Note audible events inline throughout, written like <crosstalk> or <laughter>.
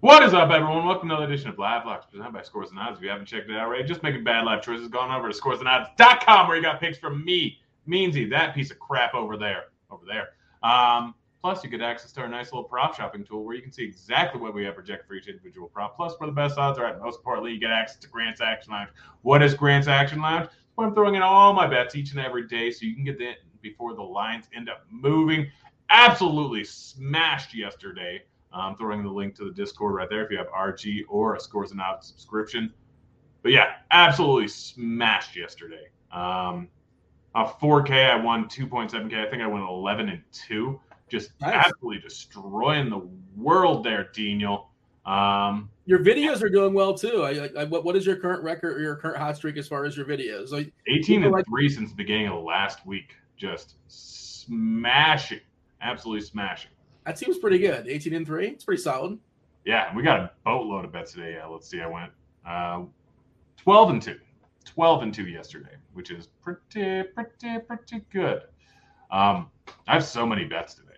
What is up, everyone? Welcome to another edition of Live Locks presented by Scores and Odds. If you haven't checked it out already, just making bad life choices. Gone over to scoresandodds.com where you got picks from me, Meansy, that piece of crap over there, over there. Um, plus, you get access to our nice little prop shopping tool where you can see exactly what we have projected for each individual prop. Plus, where the best odds are at. Most importantly, you get access to Grant's Action Lounge. What is Grant's Action Lounge? I'm throwing in all my bets each and every day so you can get that before the lines end up moving. Absolutely smashed yesterday. I'm throwing the link to the Discord right there if you have RG or a Scores and Odds subscription. But yeah, absolutely smashed yesterday. Um, a 4K, I won 2.7K. I think I went 11 and 2. Just Nice. absolutely destroying the world there, Daniel. Um, Your videos are doing well too. I, I, what, what is your current record or your current hot streak as far as your videos? Like, 18 and like- 3 since the beginning of the last week. Just smashing. Absolutely smashing. That seems pretty good. 18 and 3. It's pretty solid. Yeah, we got a boatload of bets today. Yeah, let's see. I went uh, 12 and 2. 12 and 2 yesterday, which is pretty, pretty, pretty good. Um, I have so many bets today.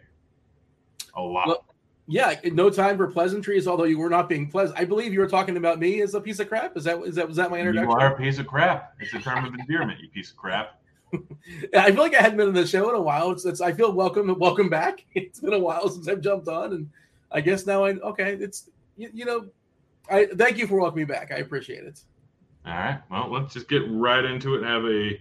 A lot. Well, Yeah, no time for pleasantries, although you were not being pleasant. I believe you were talking about me as a piece of crap. Is that is that was that my introduction? you are a piece of crap. It's a term of endearment, you piece of crap. <laughs> I feel like I hadn't been on the show in a while. It's, it's I feel welcome welcome back. <laughs> It's been a while since I've jumped on, and I guess now I okay. It's you, you know, I thank you for welcoming me back. I appreciate it. All right. Well, let's just get right into it and have a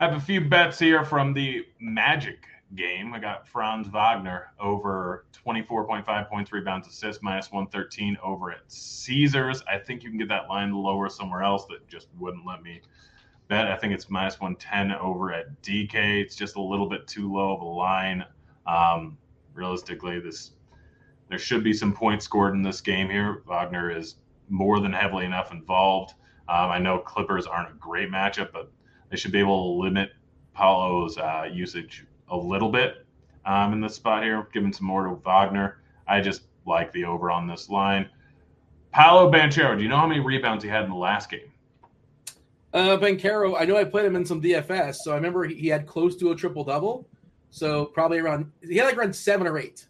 have a few bets here from the Magic game. I got Franz Wagner over 24.5 points, rebounds, assists, minus 113 over at Caesars. I think you can get that line lower somewhere else that just wouldn't let me bet. I think it's minus 110 over at DK. It's just a little bit too low of a line. Um, realistically, this there should be some points scored in this game here. Wagner is more than heavily enough involved. Um, I know Clippers aren't a great matchup, but they should be able to limit Paolo's uh, usage a little bit um, in this spot here, giving some more to Wagner. I just like the over on this line. Paolo Banchero, do you know how many rebounds he had in the last game? Uh, Banchero, I know I played him in some DFS, so I remember he had close to a triple double. So probably around he had like around seven or eight.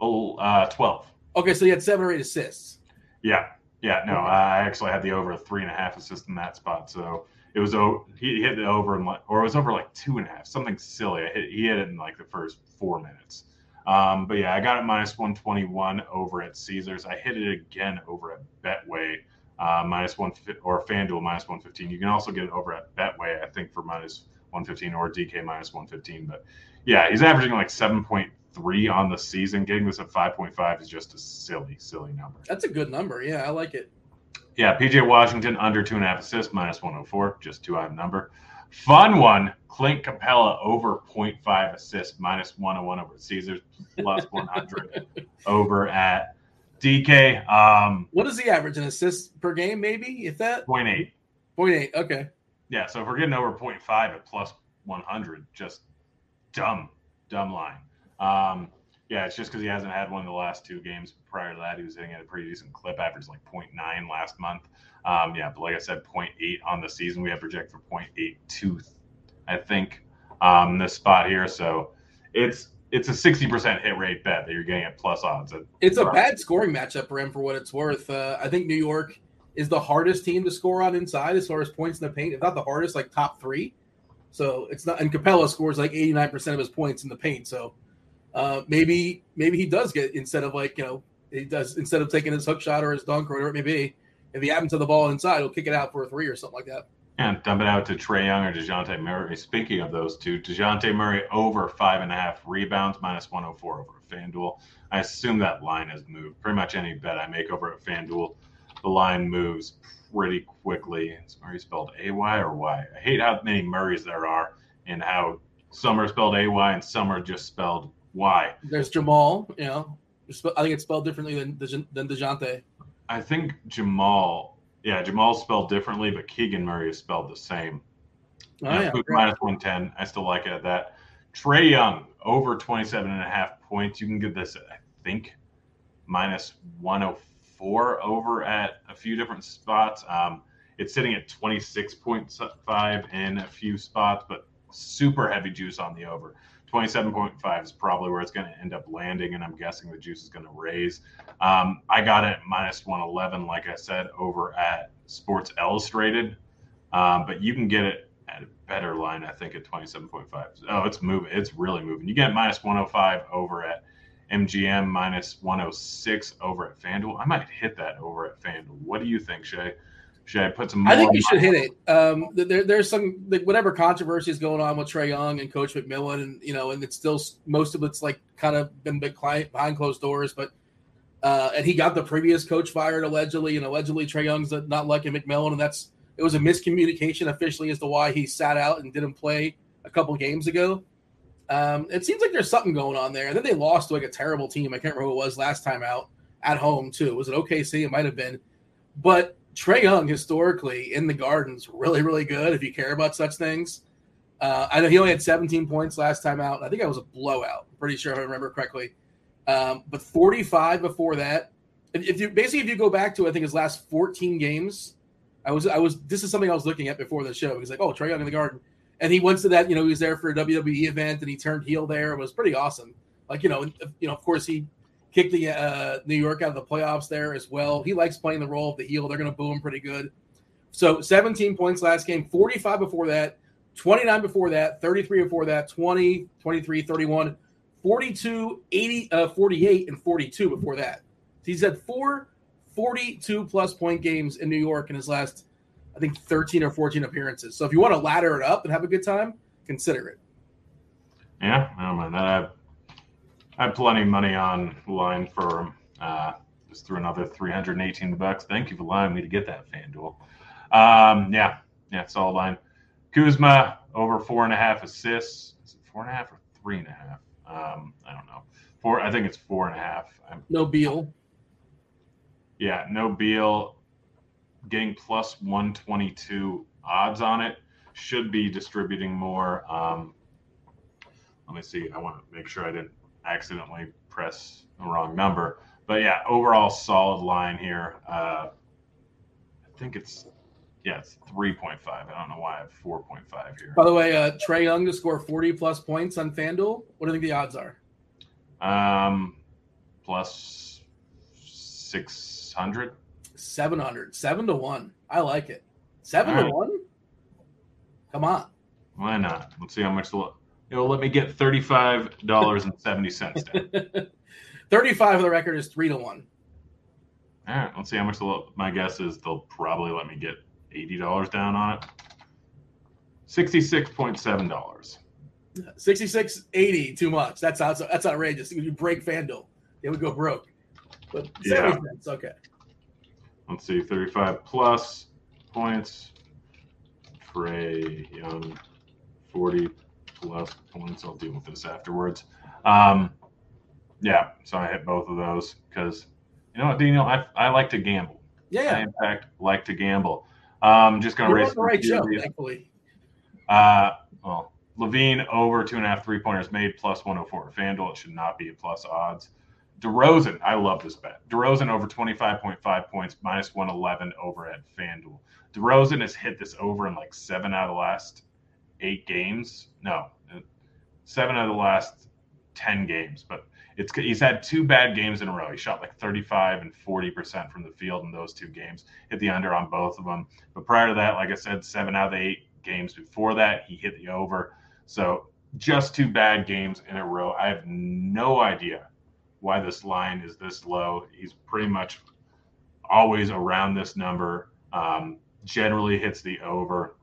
Oh, uh, 12. Okay, so he had seven or eight assists. Yeah, yeah. No, I actually had the over three and a half assists in that spot. So it was o- he hit the over in like, or it was over like two and a half, something silly. I hit, he hit it in like the first four minutes. Um, but yeah, I got it minus one twenty one over at Caesars. I hit it again over at Betway. Uh, minus one or FanDuel minus one fifteen. You can also get it over at Betway, I think, for minus one fifteen or DK minus one fifteen. But yeah, he's averaging like seven point three on the season. Getting this at five point five is just a silly, silly number. That's a good number. Yeah, I like it. Yeah, PJ Washington under two and a half assists, minus 104, just two item number. Fun one, Clint Capela over 0.5 assists, minus 101 <laughs> over at Caesars, plus 100 over at DK. Um, What is the average in assists per game? Maybe if that 0.8. point eight. Okay. Yeah, so if we're getting over 0.5 at plus 100, just dumb, dumb line. Um, yeah, it's just because he hasn't had one in the last two games. Prior to that, he was hitting at a pretty decent clip, average like 0.9 last month. Um, yeah, but like I said, 0.8 on the season. We have projected for 0.82, I think, um, this spot here. So it's it's a 60% hit rate bet that you're getting at plus odds. At, It's a bad scoring matchup for him for what it's worth. Uh, I think New York is the hardest team to score on inside as far as points in the paint. If not the hardest, like top three. So it's not. And Capela scores like eighty nine percent of his points in the paint. So uh, maybe maybe he does get instead of like you know he does instead of taking his hook shot or his dunk or whatever it may be. If he happens to the ball inside, he'll kick it out for a three or something like that. And dump it out to Trae Young or Dejounte Murray. Speaking of those two, Dejounte Murray over five and a half rebounds, minus 104 over FanDuel. I assume that line has moved. Pretty much any bet I make over at FanDuel, the line moves pretty quickly. Is Murray spelled A Y or Y? I hate how many Murrays there are and how some are spelled A Y and some are just spelled Y. There's Jamal. You know, I think it's spelled differently than than Dejounte. I think Jamal, yeah, Jamal's spelled differently, but Keegan Murray is spelled the same. Oh, Yeah, yeah, minus 110. I still like it at that. Trae Young over 27 and a half points. You can get this, I think, minus 104 over at a few different spots. Um, it's sitting at 26.5 in a few spots, but super heavy juice on the over. 27.5 is probably where it's going to end up landing, and I'm guessing the juice is going to raise. Um, I got it minus 111, like I said, over at Sports Illustrated, um, but you can get it at a better line, I think, at 27.5. Oh, it's moving. It's really moving. You get minus 105 over at MGM, minus 106 over at FanDuel. I might hit that over at FanDuel. What do you think, Shay? Should I put some? I think you should hit it. Um, there, there's some like, whatever controversy is going on with Trae Young and Coach McMillan, and you know, and it's still most of it's like kind of been behind closed doors. But uh, and he got the previous coach fired allegedly, and allegedly Trae Young's not liking McMillan, and that's it was a miscommunication officially as to why he sat out and didn't play a couple games ago. Um, it seems like there's something going on there. And then they lost to like a terrible team. I can't remember who it was last time out at home too. Was it OKC? It might have been, but Trae Young historically in the Gardens really really good. If you care about such things, uh, I know he only had 17 points last time out. I think that was a blowout. I'm pretty sure if I remember correctly. Um, but 45 before that. If you basically if you go back to I think his last 14 games, I was I was this is something I was looking at before the show. He's like, oh Trae Young in the Garden, and he went to that. You know, he was there for a WWE event and he turned heel there. It was pretty awesome. Like you know, you know, of course he kicked the uh, New York out of the playoffs there as well. He likes playing the role of the heel. They're going to boo him pretty good. So 17 points last game, 45 before that, 29 before that, 33 before that, 20, 23, 31, 42, 80, uh, 48, and 42 before that. He's had four 42 plus point games in New York in his last, I think, 13 or 14 appearances. So if you want to ladder it up and have a good time, consider it. Yeah, I don't mind that. I have plenty of money on line for. Uh, just threw another 318 bucks. Thank you for allowing me to get that FanDuel. Um, yeah, yeah, all line. Kuzma over four and a half assists. Is it four and a half or three and a half? Um, I don't know. Four. I think it's four and a half. I'm, no Beal. Yeah, no Beal. Getting plus 122 odds on it. Should be distributing more. Um, let me see. I want to make sure I didn't accidentally press the wrong number. But yeah, overall solid line here. Uh, I think it's yeah, it's three point five. I don't know why I have four point five here. By the way, uh, Trae Young to score forty plus points on FanDuel. What do you think the odds are? Um, plus six hundred. Seven hundred. Seven to one. I like it. Seven to one. Come on. Why not? Let's see how much the it'll let me get thirty-five dollars and seventy cents down. <laughs> Thirty-five for the record is three to one. All right, let's see how much. My guess is they'll probably let me get eighty dollars down on it. Sixty-six point seven dollars. Sixty-six eighty, too much. That's that's outrageous. You break FanDuel, it would go broke. But yeah, it's okay. Let's see, thirty-five plus points. Trae Young, forty plus points. I'll deal with this afterwards. Um, yeah, so I hit both of those because you know what, Daniel, I, I like to gamble. Yeah, yeah. I, in fact, like to gamble. Um, just gonna raise the right show, thankfully. Uh, well, LaVine over two and a half three pointers made plus 104 FanDuel. It should not be at plus odds. DeRozan, I love this bet. DeRozan over 25.5 points, minus 111 over at FanDuel. DeRozan has hit this over in like seven out of the last eight games. No, seven out of the last 10 games. But it's he's had two bad games in a row. He shot like 35 and 40% from the field in those two games, hit the under on both of them. But prior to that, like I said, seven out of the eight games before that, he hit the over. So just two bad games in a row. I have no idea why this line is this low. He's pretty much always around this number. Um, generally hits the over.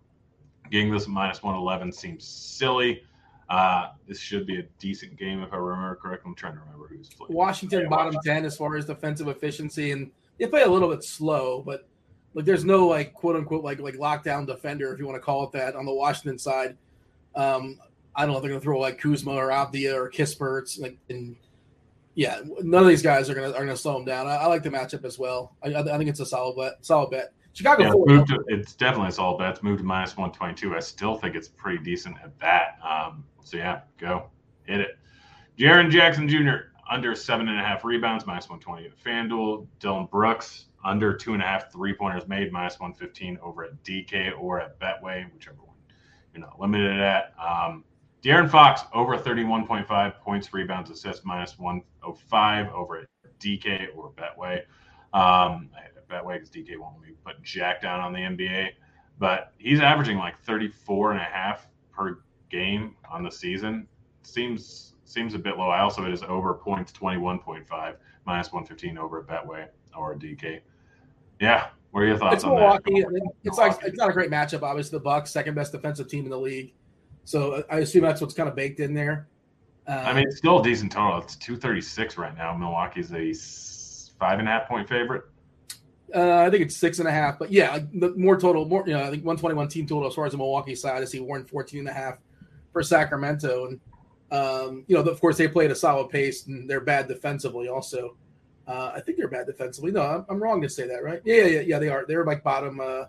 Getting this minus 111 seems silly. Uh, this should be a decent game if I remember correctly. I'm trying to remember who's playing. Washington yeah, bottom Washington. 10 as far as defensive efficiency, and they play a little bit slow, but like there's no like quote unquote like like lockdown defender if you want to call it that on the Washington side. Um, I don't know if they're gonna throw like Kuzma or Avdija or Kispert, like and yeah, none of these guys are gonna are gonna slow them down. I, I like the matchup as well. I, I, think it's a solid bet. Solid bet. Chicago. Yeah, moved to, it's definitely a solid bet. It's moved to minus one twenty two. I still think it's pretty decent at that. Um, so yeah, go hit it. Jaren Jackson Jr. under seven and a half rebounds, minus one twenty at FanDuel. Dillon Brooks under two and a half three pointers made, minus one fifteen over at DK or at Betway, whichever one you're not limited at. Um, De'Aaron Fox over 31.5 points, rebounds, assists, minus 105 over at DK or Betway. Um, Betway because DK won't me put Jack down on the NBA, but he's averaging like 34 and a half per game on the season. Seems seems a bit low. I also it is over points 21.5 minus 115 over at Betway or DK. Yeah, what are your thoughts it's on Milwaukee. that? It's Milwaukee. like it's not a great matchup. Obviously, the Bucks, second best defensive team in the league. So I assume that's what's kind of baked in there. Uh, I mean, it's still a decent total. It's 236 right now. Milwaukee's a five and a half point favorite. Uh, I think it's six and a half, but yeah, the more total, more you know, I think 121 team total as far as the Milwaukee side. I see Warren 14 and a half for Sacramento, and um, you know, of course, they play at a solid pace and they're bad defensively. Also, uh, I think they're bad defensively. No, I'm, I'm, wrong to say that, right? Yeah, yeah, yeah, they are. They're like bottom, uh,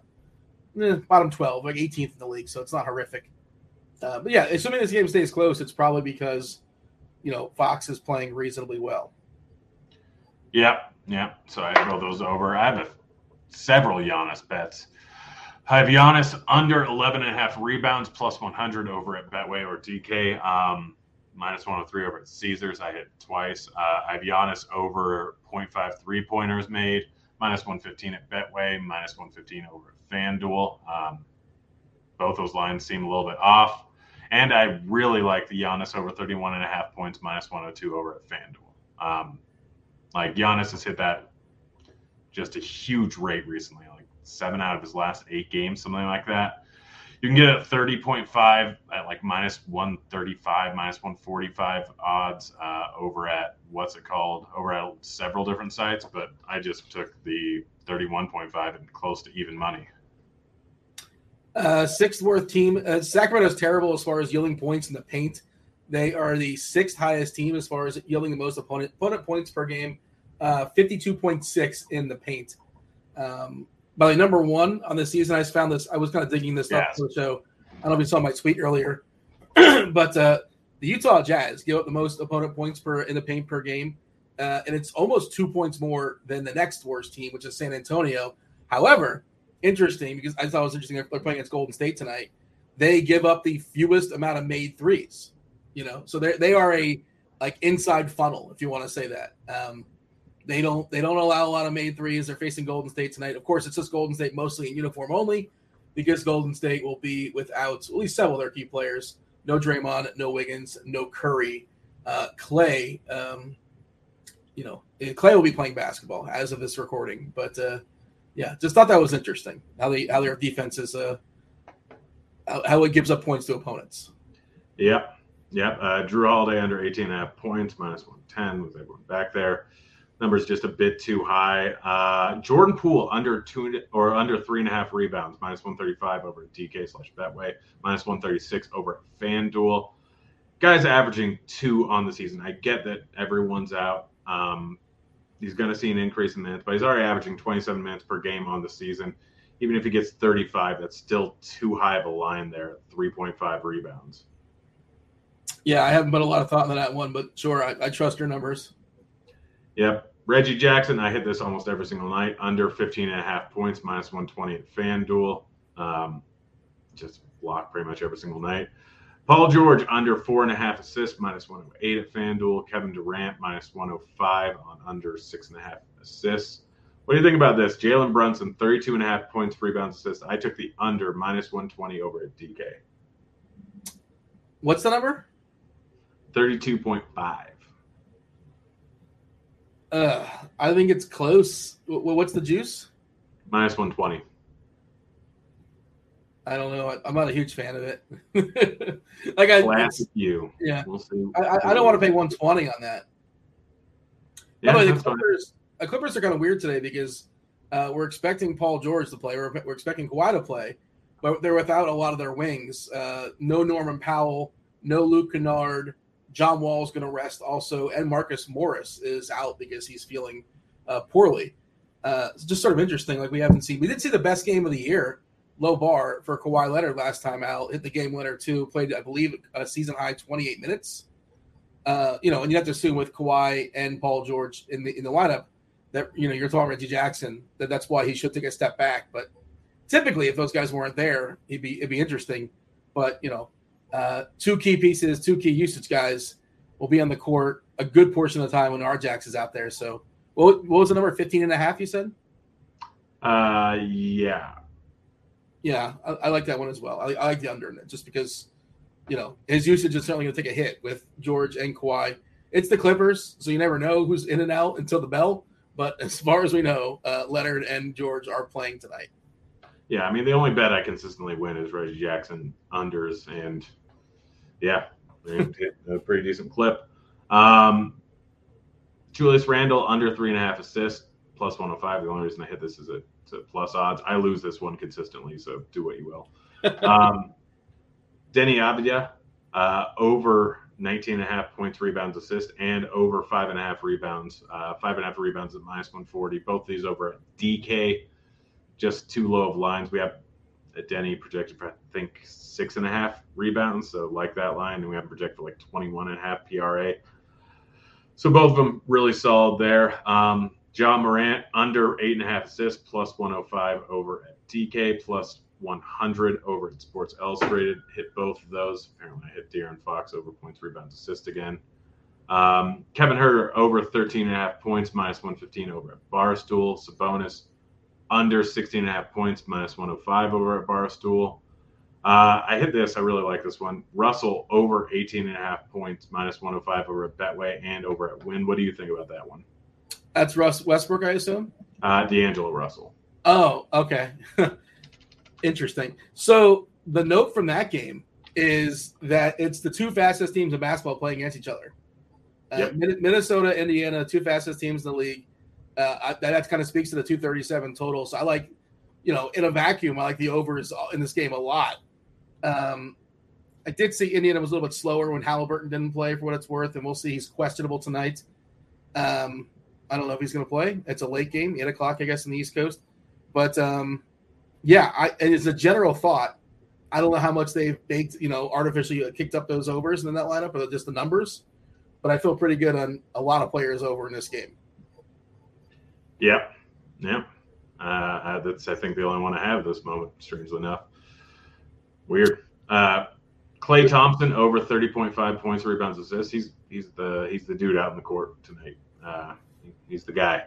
eh, bottom 12, like 18th in the league, so it's not horrific. Uh, but yeah, assuming this game stays close, it's probably because you know Fox is playing reasonably well. Yeah, yeah. So I throw those over. I have a, several Giannis bets. I have Giannis under 11 and a half rebounds plus 100 over at Betway or DK. Um, minus 103 over at Caesars. I hit twice. Uh, I have Giannis over 0.5 three pointers made, minus 115 at Betway, minus 115 over at FanDuel. Um, both those lines seem a little bit off. And I really like the Giannis over 31 and a half points, minus 102 over at FanDuel. Um, like Giannis has hit that just a huge rate recently, like seven out of his last eight games, something like that. You can get it at 30.5 at like minus 135, minus 145 odds uh, over at what's it called? Over at several different sites, but I just took the 31.5 and close to even money. Uh, sixth worst team. Uh, Sacramento's terrible as far as yielding points in the paint. They are the sixth highest team as far as yielding the most opponent opponent points per game, uh, 52.6 in the paint. Um, by the number one on the season, I just found this. I was kind of digging this yes. up for the show. I don't know if you saw my tweet earlier, <clears throat> but uh, the Utah Jazz give up the most opponent points per in the paint per game, uh, and it's almost two points more than the next worst team, which is San Antonio. However, interesting because I thought it was interesting. They're playing against Golden State tonight. They give up the fewest amount of made threes. You know, so they they are a like inside funnel, if you want to say that. Um, they don't they don't allow a lot of made threes. They're facing Golden State tonight. Of course, it's just Golden State mostly in uniform only, because Golden State will be without at least several of their key players. No Draymond, no Wiggins, no Curry, uh, Klay. Um, you know, Klay will be playing basketball as of this recording, but uh, yeah, just thought that was interesting how they how their defense is uh how, it gives up points to opponents. Yep. Yep. Uh, Jrue Holiday under 18 and a half points, minus 110 with everyone back there. Numbers just a bit too high. Uh, Jordan Poole under two or under three and a half rebounds, minus 135 over DK slash Betway, minus 136 over FanDuel. Guys averaging two on the season. I get that everyone's out. Um, he's going to see an increase in minutes, but he's already averaging 27 minutes per game on the season. Even if he gets 35, that's still too high of a line there. 3.5 rebounds. Yeah, I haven't put a lot of thought into that one, but sure, I, I trust your numbers. Yep. Reggie Jackson, I hit this almost every single night. Under 15 and a half points, minus 120 at FanDuel. Um, just block pretty much every single night. Paul George under four and a half assists, minus 108 at FanDuel. Kevin Durant minus 105 on under six and a half assists. What do you think about this? Jalen Brunson, 32 and a half points, rebounds, assists. I took the under minus 120 over at DK. What's the number? 32.5. Uh, I think it's close. What's the juice? Minus 120. I don't know. I'm not a huge fan of it. <laughs> like I, classic you. Yeah, we'll see. I, I don't want to pay 120 on that. Yeah, the Clippers, the Clippers are kind of weird today because uh, we're expecting Paul George to play. We're, we're, expecting Kawhi to play, but they're without a lot of their wings. Uh, no Norman Powell, no Luke Kennard. John Wall is going to rest also, and Marcus Morris is out because he's feeling uh, poorly. Uh, just sort of interesting. Like we haven't seen. We did see the best game of the year low bar for Kawhi Leonard last time out. Hit the game winner too. Played, I believe, a season high 28 minutes. Uh, you know, and you have to assume with Kawhi and Paul George in the in the lineup that you know you're talking Reggie Jackson that that's why he should take a step back. But typically, if those guys weren't there, he'd be it'd be interesting. But you know, Uh, two key pieces, two key usage guys will be on the court a good portion of the time when Arjax is out there. So, what, what was the number? 15 and a half, you said? Uh, yeah. Yeah, I, I like that one as well. I, I, like the under in it just because, you know, his usage is certainly going to take a hit with George and Kawhi. It's the Clippers, so you never know who's in and out until the bell. But as far as we know, uh, Leonard and George are playing tonight. Yeah, I mean the only bet I consistently win is Reggie Jackson unders, and yeah, a pretty decent clip. Um, Julius Randle under three and a half assists plus 105. The only reason I hit this is a, it's a plus odds. I lose this one consistently, so do what you will. <laughs> um, Deni Avdija uh, over 19 and a half points, rebounds, assist, and over five and a half rebounds. Uh, five and a half rebounds at minus 140. Both these over at DK. Just too low of lines. We have at Deni projected for I think six and a half rebounds, so like that line, and we have projected for like 21 and a half PRA. So both of them really solid there. Um, Ja Morant under eight and a half assists plus 105 over at DK plus 100 over at Sports Illustrated. Hit both of those. Apparently, I hit De'Aaron Fox over points, rebounds, assist again. Um, Kevin Huerter over 13 and a half points, minus 115 over at Barstool. Sabonis under 16 and a half points, minus 105 over at Barstool. Uh, I hit this. I really like this one. Russell over 18 and a half points, minus 105 over at Betway and over at Win. What do you think about that one? That's Russ Westbrook, I assume. Uh, D'Angelo Russell. Oh, okay. <laughs> Interesting. So the note from that game is that it's the two fastest teams in basketball playing against each other. Uh, yep. Minnesota, Indiana, two fastest teams in the league. Uh, that, that kind of speaks to the 237 total. So I like, you know, in a vacuum, I like the overs in this game a lot. Um, I did see Indiana was a little bit slower when Halliburton didn't play for what it's worth, and we'll see he's questionable tonight. Um, I don't know if he's going to play. It's a late game, eight o'clock, I guess, in the East Coast. But um, yeah, I, it's a general thought. I don't know how much they've baked, you know, artificially kicked up those overs in that lineup, or just the numbers. But I feel pretty good on a lot of players over in this game. Yep, yep. Uh, that's I think the only one I have this moment. Strangely enough, weird. Uh, Klay Thompson over thirty point five points, rebounds, assists. He's he's the he's the dude out in the court tonight. Uh, he's the guy.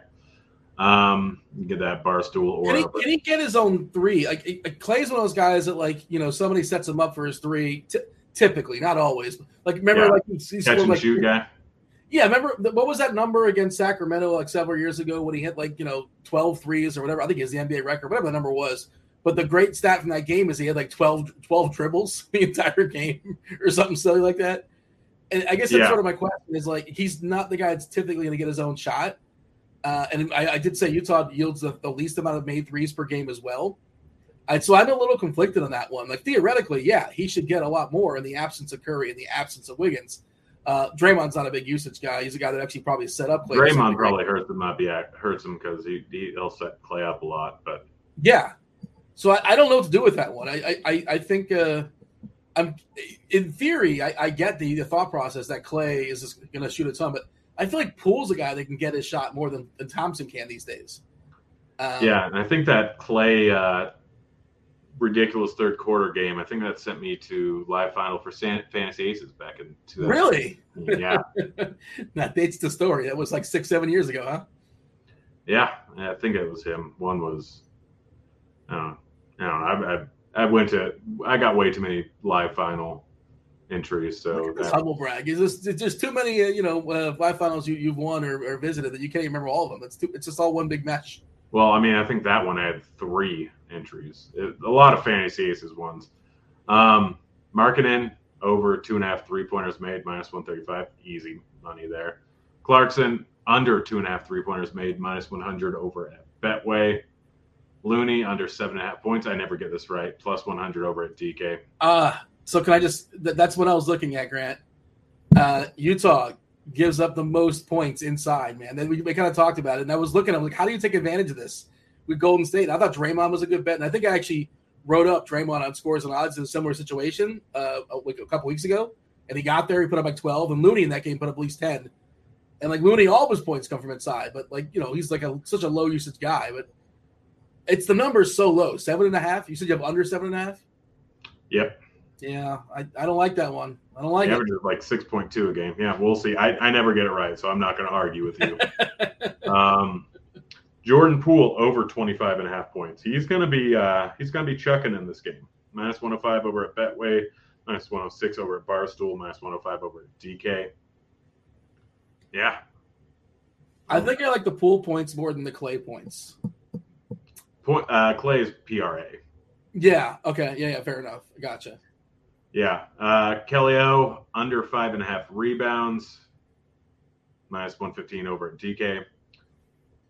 Um, you get that bar stool or can he, can he get his own three? Like, like Klay's one of those guys that like you know somebody sets him up for his three. T- typically, not always. Like remember, yeah. like he's, he's catch and like, shoot guy. Yeah, remember what was that number against Sacramento like several years ago when he hit like you know 12 threes or whatever? I think it's the NBA record, whatever the number was. But the great stat from that game is he had like 12, 12 dribbles <laughs> the entire game or something silly like that. And I guess that's yeah. sort of my question is like he's not the guy that's typically going to get his own shot. Uh, and I, I, did say Utah yields the, the, least amount of made threes per game as well. And so I'm a little conflicted on that one. Like theoretically, yeah, he should get a lot more in the absence of Curry, in the absence of Wiggins. Uh, Draymond's not a big usage guy. He's a guy that actually probably set up. Klay. Draymond probably hurts him up. Yeah, hurts him because he, he will set Klay up a lot. But yeah, so I, I, don't know what to do with that one. I I, I think uh, I'm in theory I, I get the, the thought process that Klay is just going to shoot a ton, but I feel like Poole's a guy that can get his shot more than, than Thompson can these days. Um, yeah, and I think that Klay uh, ridiculous third quarter game. I think that sent me to live final for San- Fantasy Aces back in 2000. Really? Yeah. <laughs> that dates the story. That was like six, seven years ago, huh? Yeah, I think it was him. One was, I don't know. I, don't know, I, I, I went to, I got way too many live final entries. So that, humble brag. Is this it's just too many? Uh, you know, uh, live finals you, you've won or, or, visited that you can't even remember all of them. It's too, it's just all one big mesh. Well, I mean, I think that one had three entries. It, a lot of fantasy aces ones. Um, Markkanen over two and a half three pointers made minus one thirty five. Easy money there. Clarkson under two and a half three pointers made minus one hundred over at Betway. Looney under seven and a half points. I never get this right. Plus one hundred over at DK. Uh so can I just? that's what I was looking at, Grant. Uh, Utah gives up the most points inside, man. Then we, we kind of talked about it, and I was looking. I'm like, how do you take advantage of this with Golden State? I thought Draymond was a good bet, and I think I actually wrote up Draymond on scores and odds in a similar situation uh, like a couple weeks ago, and he got there. He put up like 12, and Looney in that game put up at least 10. And like Looney, all of his points come from inside, but like you know, he's like a such a low usage guy. But it's the numbers so low, seven and a half. You said you have under seven and a half. Yep. Yeah, I, I don't like that one. I don't like He it. averages like six point two a game. Yeah, we'll see. I, I never get it right, so I'm not going to argue with you. <laughs> um, Jordan Poole over 25 and a half points. He's going to be uh, he's going to be chucking in this game. Minus 105 over at Betway, minus 106 over at Barstool, minus 105 over at DK. Yeah, I think I like the Poole points more than the Klay points. point uh, Klay's PRA. Yeah. Okay. Yeah. Yeah. Fair enough. Gotcha. Yeah, uh, Kelly O under five and a half rebounds, minus 115 over at DK.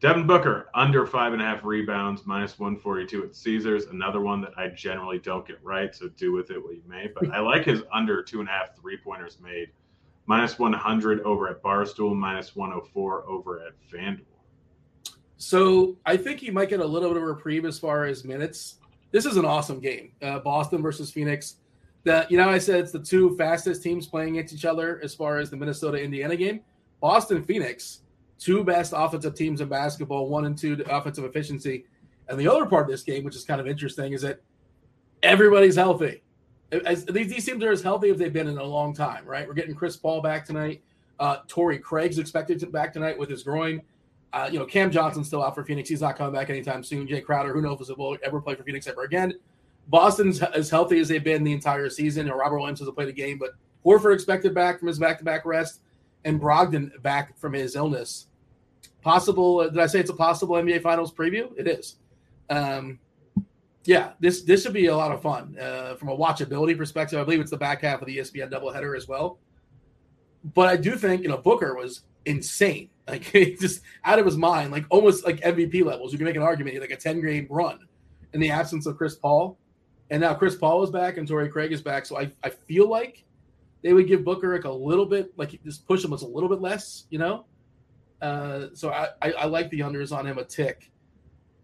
Devin Booker under five and a half rebounds, minus 142 at Caesars. Another one that I generally don't get right, so do with it what you may. But I like his under two and a half three pointers made, minus 100 over at Barstool, minus 104 over at FanDuel. So I think he might get a little bit of reprieve as far as minutes. This is an awesome game. Uh, Boston versus Phoenix. You know, I said it's the two fastest teams playing against each other as far as the Minnesota Indiana game. Boston Phoenix, two best offensive teams in basketball, one and two offensive efficiency. And the other part of this game, which is kind of interesting, is that everybody's healthy. As, these, these teams are as healthy as they've been in a long time, right? We're getting Chris Paul back tonight. Uh, Torrey Craig's expected to back tonight with his groin. Uh, you know, Cam Johnson's still out for Phoenix. He's not coming back anytime soon. Jae Crowder, who knows if he'll ever play for Phoenix ever again. Boston's as healthy as they've been the entire season. And Robert Williams hasn't played a game, but Horford expected back from his back-to-back rest, and Brogdon back from his illness. Possible? Did I say it's a possible NBA Finals preview? It is. Um, yeah, this this should be a lot of fun uh, from a watchability perspective. I believe it's the back half of the ESPN doubleheader as well. But I do think you know Booker was insane, <laughs> like just out of his mind, like almost like MVP levels. You can make an argument like a ten game run in the absence of Chris Paul, and now Chris Paul is back and Torrey Craig is back. So I I feel like they would give Booker like a little bit like just push him a little bit less, you know. Uh, so I, I I like the unders on him a tick.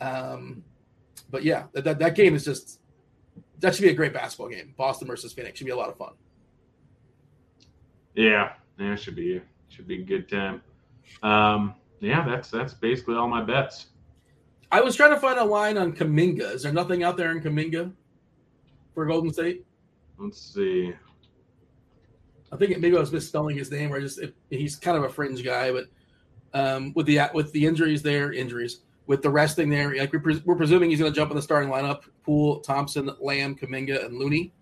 Um, but yeah, that, that that game is just that should be a great basketball game. Boston versus Phoenix should be a lot of fun. Yeah, yeah, should be should be a good time. Um, yeah, that's that's basically all my bets. I was trying to find a line on Kuminga. Is there nothing out there in Kuminga for Golden State? Let's see. I think maybe I was misspelling his name, or just if, he's kind of a fringe guy. But um, with the with the injuries there, injuries with the resting there, like we're, pres- we're presuming he's going to jump in the starting lineup: Poole, Thompson, Lamb, Kuminga, and Looney.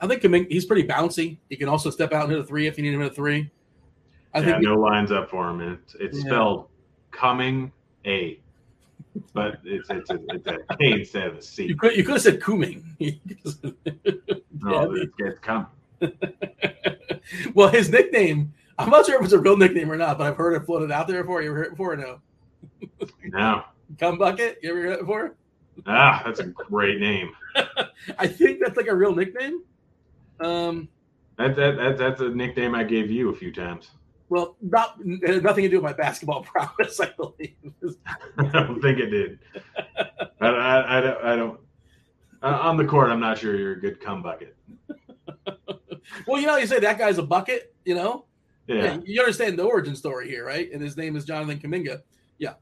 I think Kuminga, he's pretty bouncy. He can also step out and hit a three if you need him at a three. I yeah, think no lines up for him. It's it's Yeah. spelled coming a, but it's it's a, it's a K instead of a C. you could you could have said Kuming. <laughs> No, it's, it's <laughs> well, his nickname. I'm not sure if it's a real nickname or not, but I've heard it floated out there before. You ever heard it before or no? No, Cum bucket. You ever heard that before? ah, that's a great name. <laughs> I think that's like a real nickname. Um, That, that that that's a nickname I gave you a few times. Well, not it had nothing to do with my basketball <laughs> prowess, I believe. <laughs> I don't think it did. I, I, I don't. I don't uh, on the court, I'm not sure you're a good cum bucket. <laughs> well, you know, you say that guy's a bucket. You know, Yeah, you understand the origin story here, right? And his name is Jonathan Kuminga. Yeah,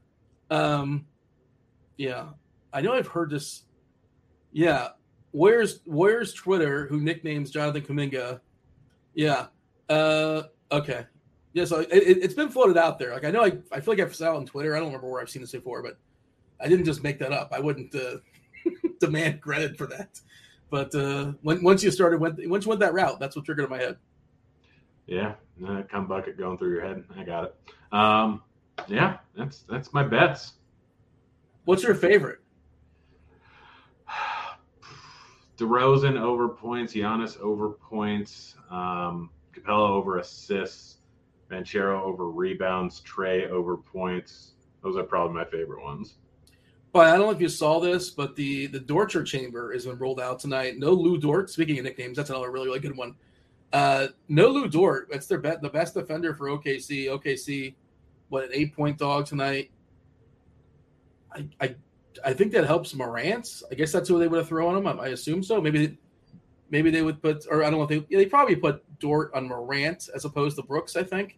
um, yeah. I know I've heard this. Yeah, where's where's Twitter who nicknames Jonathan Kuminga? Yeah. Uh, okay. Yeah, so it, it, it's been floated out there. Like I know, I, I feel like I've saw it on Twitter. I don't remember where I've seen this before, but I didn't just make that up. I wouldn't uh, <laughs> demand credit for that. But uh, when, once you started, went, once you went that route, that's what triggered in my head. yeah. Uh, cum bucket going through your head. I got it. Um, yeah, that's that's my bets. What's your favorite? <sighs> DeRozan over points, Giannis over points, um, Capela over assists, Banchero over rebounds, Trae over points. Those are probably my favorite ones. But I don't know if you saw this, but the the Dorture Chamber has been rolled out tonight. No Lu Dort. Speaking of nicknames, that's another really really good one. Uh, no Lu Dort. That's their bet. The best defender for OKC. OKC, what an eight point dog tonight. I I I think that helps Morant. I guess that's who they would have thrown him. I, I assume so. Maybe maybe they would put, or I don't know if they they probably put Dort on Morant as opposed to Brooks. I think.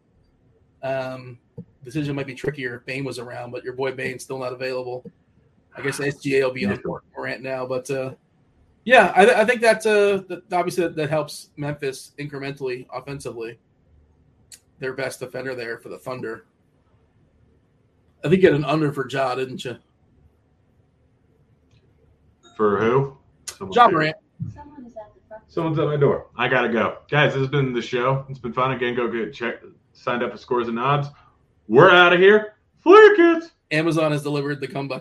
Um, decision might be trickier if Bane was around, but your boy Bane's still not available. I guess SGA will be on Morant now, but uh, Yeah, I, th- I think that's uh that, obviously that, that helps Memphis incrementally offensively. Their best defender there for the Thunder. I think you had an under for Ja, didn't you? For who? Ja. Morant. Someone is at the front. Someone's at my door. I gotta go, guys. This has been the show. It's been fun. Again, go get check signed up for scores and odds. We're out of here. Flare kids. Amazon has delivered the comeback